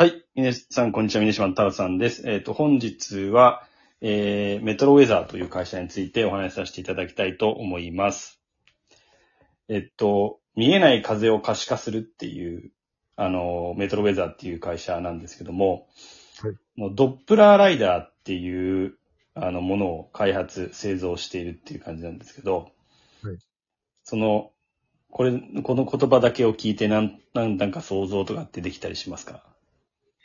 はい。皆さん、こんにちは。峰島太郎さんです。えっ、と、本日は、えー、メトロウェザーという会社についてお話しさせていただきたいと思います。えっと、見えない風を可視化するっていう、あの、メトロウェザーっていう会社なんですけども、はいもうドップラーライダーっていう、あの、ものを開発、製造しているっていう感じなんですけど、はいその、これ、この言葉だけを聞いてなん、なんか想像とかってできたりしますか？い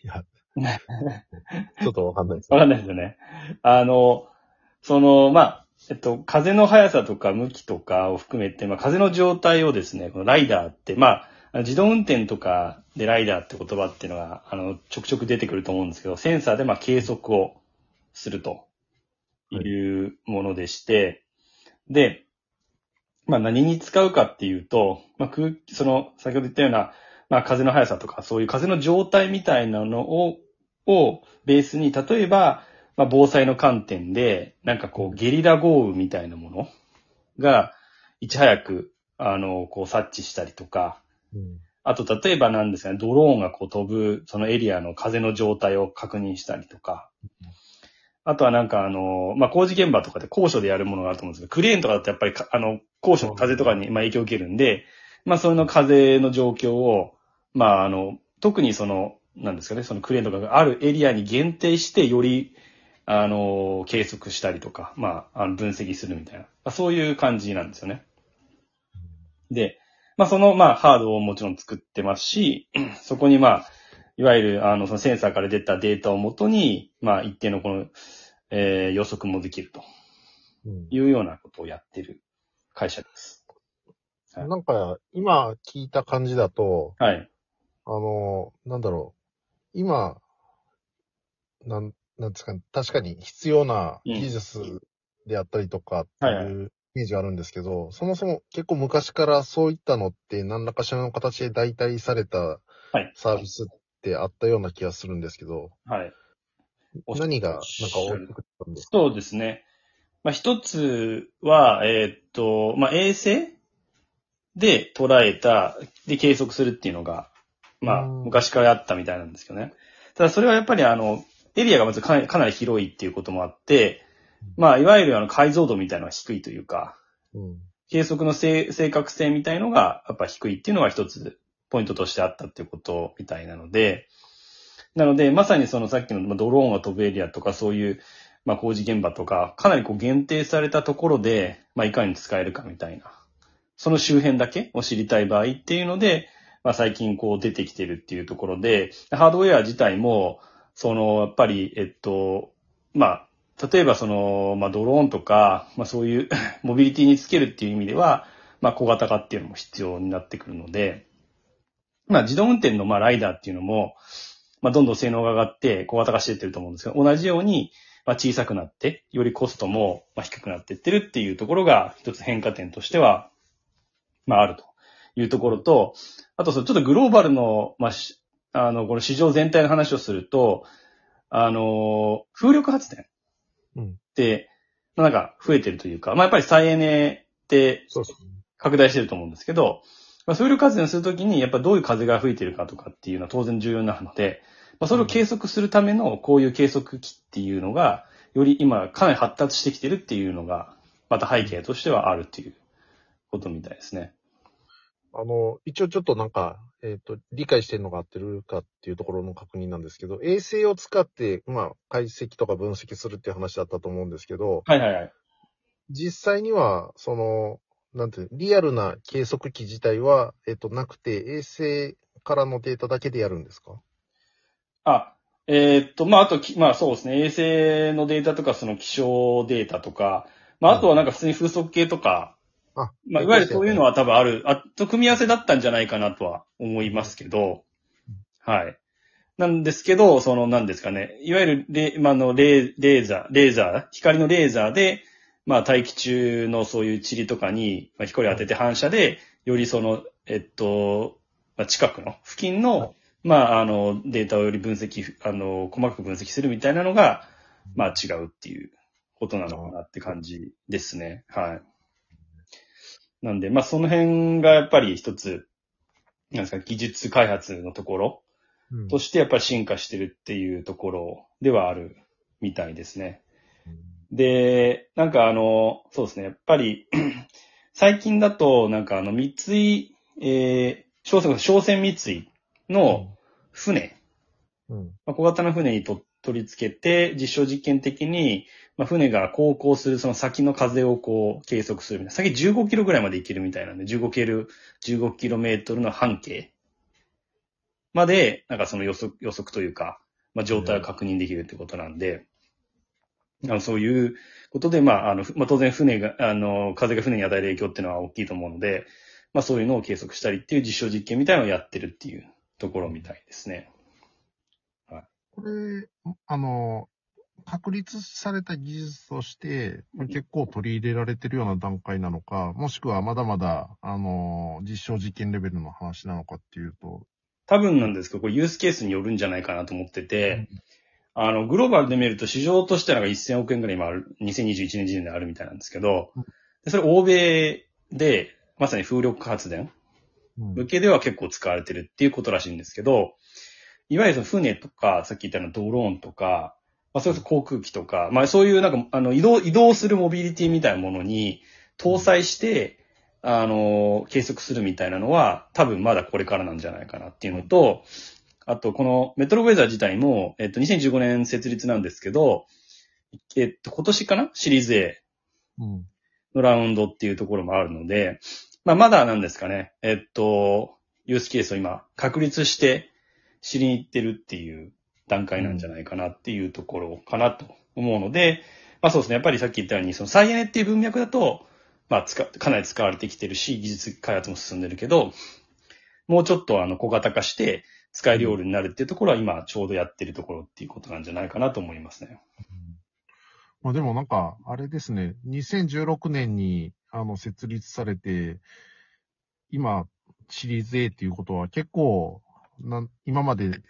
や、ちょっとわかんないです。わかんないですよね。あの、その、まあ、えっと、風の速さとか向きとかを含めて、まあ、風の状態をですね、このライダーって、まあ、自動運転とかでライダーって言葉っていうのが、あの、ちょくちょく出てくると思うんですけど、センサーでまあ計測をするというものでして、で、まあ何に使うかっていうと、まあ空気、その、先ほど言ったような、まあ風の速さとか、そういう風の状態みたいなのを、をベースに、例えば、まあ防災の観点で、なんかこうゲリラ豪雨みたいなものが、いち早く、あの、こう察知したりとか、うん。あと、例えばなんですかね、ドローンがこう飛ぶ、そのエリアの風の状態を確認したりとか、あとはなんかあの、まあ、工事現場とかで高所でやるものがあると思うんですけど、クレーンとかだとやっぱりかあの、高所の風とかにまあ影響を受けるんで、まあ、その風の状況を、まあ、あの、特にその、なんですかね、そのクレーンとかがあるエリアに限定して、より、あの、計測したりとか、まあ、あの分析するみたいな、まあ、そういう感じなんですよね。で、まあ、その、まあ、ハードをもちろん作ってますし、そこに、まあ、いわゆる、あの、そのセンサーから出たデータをもとに、まあ、一定のこの、えー予測もできるとうんいうようなことをやってる会社です。はいなんか、今聞いた感じだと、はい。あの、なんだろう。今、なん、なんですかね、確かに必要な技術であったりとかってはいはいいうイメージはあるんですけど、そもそも結構昔からそういったのって何らかしらの形で代替されたはいサービスってあったような気がするんですけど、はい。何がなんか大きくったんですか？そうですね。まあ、一つは、えーっと、まあ、衛星で捉えた、で計測するっていうのが、まあ、うん昔からあったみたいなんですけどね。ただそれはやっぱりあの、エリアがまずかなり広いっていうこともあって、まあ、いわゆるあの解像度みたいなのが低いというか、うん。計測の正正確性みたいのがやっぱ低いっていうのが一つポイントとしてあったっていうことみたいなので、なので、まさにそのさっきのまあドローンが飛ぶエリアとかそういう、まあ、工事現場とか、かなりこう限定されたところで、まあ、いかに使えるかみたいな、その周辺だけを知りたい場合っていうので、まあ、最近こう出てきてるっていうところで、ハードウェア自体も、その、やっぱり、えっと、まあ、例えばその、まあ、ドローンとか、まあ、そういう モビリティにつけるっていう意味では、まあ、小型化っていうのも必要になってくるので、まあ、自動運転のまあライダーっていうのも、まあ、どんどん性能が上がって小型化していってると思うんですけど、同じように、まあ、小さくなって、よりコストもまあ低くなっていってるっていうところが、一つ変化点としては、まあ、あると。いうところと、あと、そのちょっとグローバルの、まあ、しあの、この市場全体の話をすると、あの、風力発電うん。って、まあなんか増えてるというか、まあ、やっぱり再エネって。拡大してると思うんですけど、まあ、風力発電するときに、やっぱどういう風が吹いてるかとかっていうのは当然重要なので、まあ、それを計測するためのこういう計測器っていうのが、より今かなり発達してきてるっていうのが、また背景としてはあるっていうことみたいですね。あの、一応ちょっとなんか、えっ、と、理解してるのが合ってるかっていうところの確認なんですけど、衛星を使って、まあ、解析とか分析するっていう話だったと思うんですけど、はいはいはい。実際には、その、なんていう、リアルな計測器自体は、えっ、と、なくて、衛星からのデータだけでやるんですか？あ、えーっと、まあ、あとき、まあそうですね、衛星のデータとか、その気象データとか、まあ、あとはなんか普通に風速計とか、あ、まあ、いわゆるそういうのは多分ある、あと組み合わせだったんじゃないかなとは思いますけど、はい。なんですけど、その、なんですかね、いわゆるレ、まあ、の、レレーザー、レーザー、光のレーザーで、まあ、大気中のそういう塵とかに、まあ、光を当てて反射で、よりその、えっと、まあ、近くの、付近の、まあ、あの、データをより分析、あの、細かく分析するみたいなのが、まあ、違うっていうことなのかなって感じですね。はい。なんで、まあ、その辺がやっぱり一つ、なんですか、技術開発のところうんとしてやっぱり進化してるっていうところではあるみたいですね。で、なんかあの、そうですね、やっぱり、最近だと、なんかあの、三井、えー、商船、商船三井の船、うん。まあ、小型の船にと取り付けて、実証実験的に、まあ、船が航行するその先の風をこう計測するみたいな。先15キロぐらいまで行けるみたいなんで、15キロ、15キロメートルの半径まで、なんかその予測、予測というか、まあ、状態を確認できるってことなんで、あのそういうことで、まあ、あの、まあ、当然船が、あの、風が船に与える影響っていうのは大きいと思うので、まあ、そういうのを計測したりっていう実証実験みたいなのをやってるっていうところみたいですね。これ、あの、確立された技術として、結構取り入れられてるような段階なのか、もしくはまだまだ、あの、実証実験レベルの話なのかっていうと、多分なんですけど、これユースケースによるんじゃないかなと思ってて、あの、グローバルで見ると市場としてはなんか1000億円ぐらい今ある、2021年時点であるみたいなんですけどそれ欧米で、まさに風力発電うん。向けでは結構使われてるっていうことらしいんですけど、いわゆるその船とか、さっき言ったようなドローンとか、まあ、それこそ航空機とか、まあそういうなんか、あの、移動、移動するモビリティみたいなものに搭載して、あの、計測するみたいなのは、多分まだこれからなんじゃないかなっていうのと、あと、このメトロウェザー自体も、えっと、2015年設立なんですけど、えっと、今年かな？シリーズ A うん。のラウンドっていうところもあるので、まあ、まだなんですかね。えっと、ユースケースを今、確立して知りに行ってるっていう段階なんじゃないかなっていうところかなと思うので、まあそうですね。やっぱりさっき言ったように、その再エネっていう文脈だと、まあ使、かなり使われてきてるし、技術開発も進んでるけど、もうちょっとあの小型化して使えるようになるっていうところは今ちょうどやってるところっていうことなんじゃないかなと思いますね。まあでもなんか、あれですね、2016年に、あの、設立されて、今、シリーズ A っていうことは結構、なん今まで、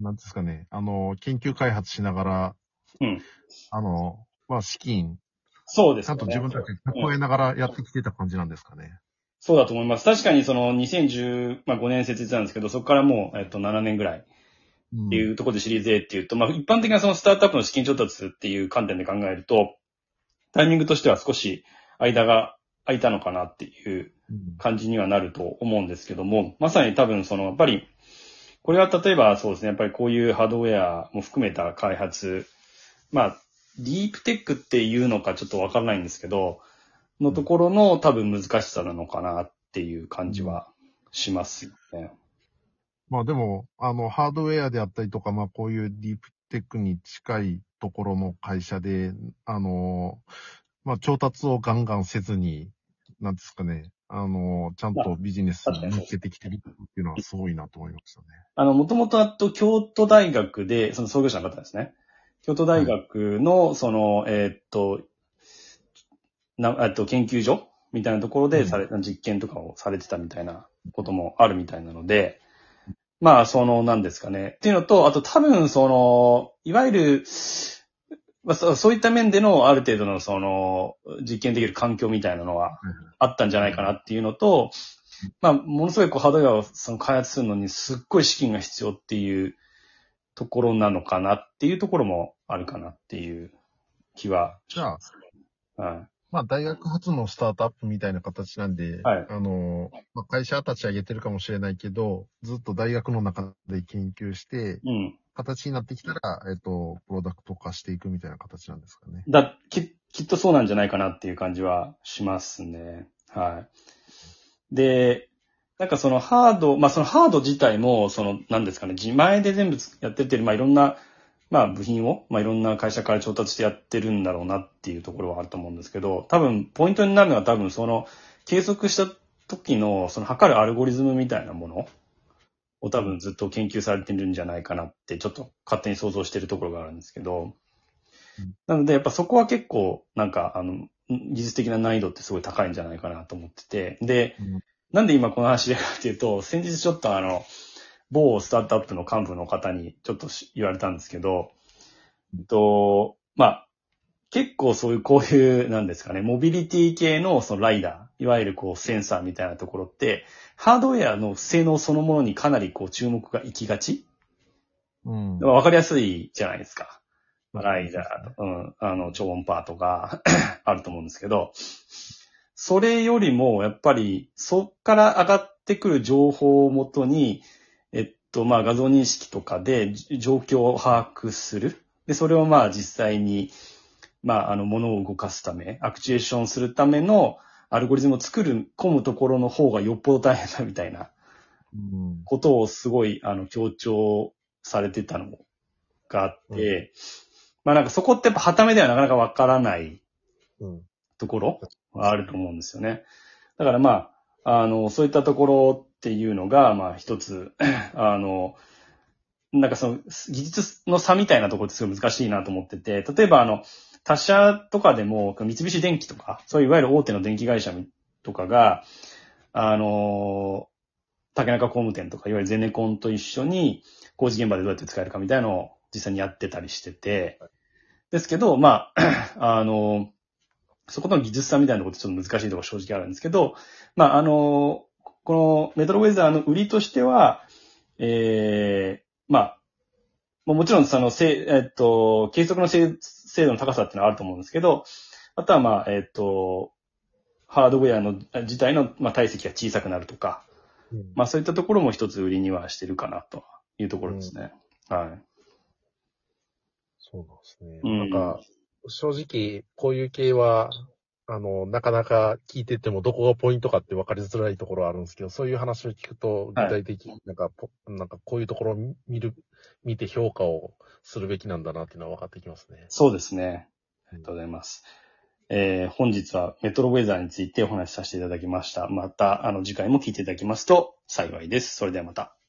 なんですかね、あの、研究開発しながら、うん。あの、まあ、資金、ちゃんそうですね。と自分たちで蓄えながらやってきてた感じなんですかね。そうだと思います。確かにその2015年設立なんですけど、そこからもう、えっと、7年ぐらいうんっていうところでシリーズ A っていうと、まあ一般的なそのスタートアップの資金調達っていう観点で考えると、タイミングとしては少し間が空いたのかなっていううん感じにはなると思うんですけども、まさに多分その、やっぱり、これは例えばそうですね、やっぱりこういうハードウェアも含めた開発、まあ、ディープテックっていうのかちょっとわからないんですけど、のところの多分難しさなのかなっていう感じはしますよね。まあでも、あの、ハードウェアであったりとか、まあこういうディープテックに近いところの会社で、あの、まあ調達をガンガンせずに、なんですかね、あの、ちゃんとビジネスに向けてきてるっていうのはすごいなと思いましたね。あの、もともとあと京都大学で、その創業者の方ですね。京都大学の、その、えーっと、な、えっと、研究所みたいなところでされ、実験とかをされてたみたいなこともあるみたいなので、まあ、その、なんですかね。っていうのと、あと多分、その、いわゆる、まあ、そうそういった面でのある程度のその実験できる環境みたいなのはあったんじゃないかなっていうのと、まあ、ものすごいこうハードウェアをその開発するのにすっごい資金が必要っていうところなのかなっていうところもあるかなっていう気は。じゃあ、はい。まあ大学発のスタートアップみたいな形なんで、はいあの、まあ、会社立ち上げてるかもしれないけど、ずっと大学の中で研究して、うん。形になってきたら、えっと、プロダクト化していくみたいな形なんですかね。だ、き、きっとそうなんじゃないかなっていう感じはしますね。はい。で、なんかそのハード、まあそのハード自体も、その、なんですかね、自前で全部やってて、まあいろんな、まあ部品を、まあいろんな会社から調達してやってるんだろうなっていうところはあると思うんですけど、多分ポイントになるのは多分その、計測した時の、その測るアルゴリズムみたいなものを多分ずっと研究されてるんじゃないかなって、ちょっと勝手に想像してるところがあるんですけど、なので、やっぱそこは結構、なんか、あの、技術的な難易度ってすごい高いんじゃないかなと思ってて。で、うんなんで今この話でかっていうと、先日ちょっとあの、某スタートアップの幹部の方にちょっとし言われたんですけど、えっと、まあ、結構そういう、こういう、なんですかね、モビリティ系のそのライダー、いわゆるこうセンサーみたいなところって、ハードウェアの性能そのものにかなりこう注目が行きがち？うん。わかりやすいじゃないですか。ライダーと、うん、あの、超音波とか あると思うんですけど、それよりも、やっぱり、そっから上がってくる情報をもとに、えっと、まあ、画像認識とかでじ状況を把握する。で、それをまあ、実際に、まあ、あの、物を動かすため、アクチュエーションするためのアルゴリズムを作る、込むところの方がよっぽど大変だみたいなうん。ことをすごい、あの、強調されてたのがあって、まあなんかそこってやっぱ、はためではなかなかわからないうん。ところはあると思うんですよね。だからまあ、あの、そういったところっていうのが、まあ一つ、あの、なんかその技術の差みたいなところってすごい難しいなと思ってて、例えばあの、他社とかでも、三菱電機とか、そういういわゆる大手の電気会社とかが、あの、竹中工務店とか、いわゆるゼネコンと一緒に工事現場でどうやって使えるかみたいなのを実際にやってたりしてて、ですけど、まあ、あの、そこの技術差みたいなころってちょっと難しいところ正直あるんですけど、まあ、あの、このメトロウェザーの売りとしては、ええまあ、もちろんその、せえっと、計測の精精度の高さっていうのはあると思うんですけど、あとはまあ、えっと、ハードウェアの自体の、まあ、体積が小さくなるとか、うんまあそういったところも一つ売りにはしてるかなというところですね。はい。そうなんですね。うんなんか、正直、こういう系は、あの、なかなか聞いててもどこがポイントかって分かりづらいところはあるんですけど、そういう話を聞くと、具体的になんか、ポなんかこういうところを見る、見て評価をするべきなんだなっていうのは分かってきますね。そうですね。ありがとうございます。えー本日はメトロウェザーについてお話しさせていただきました。また、あの、次回も聞いていただきますと幸いです。それではまた。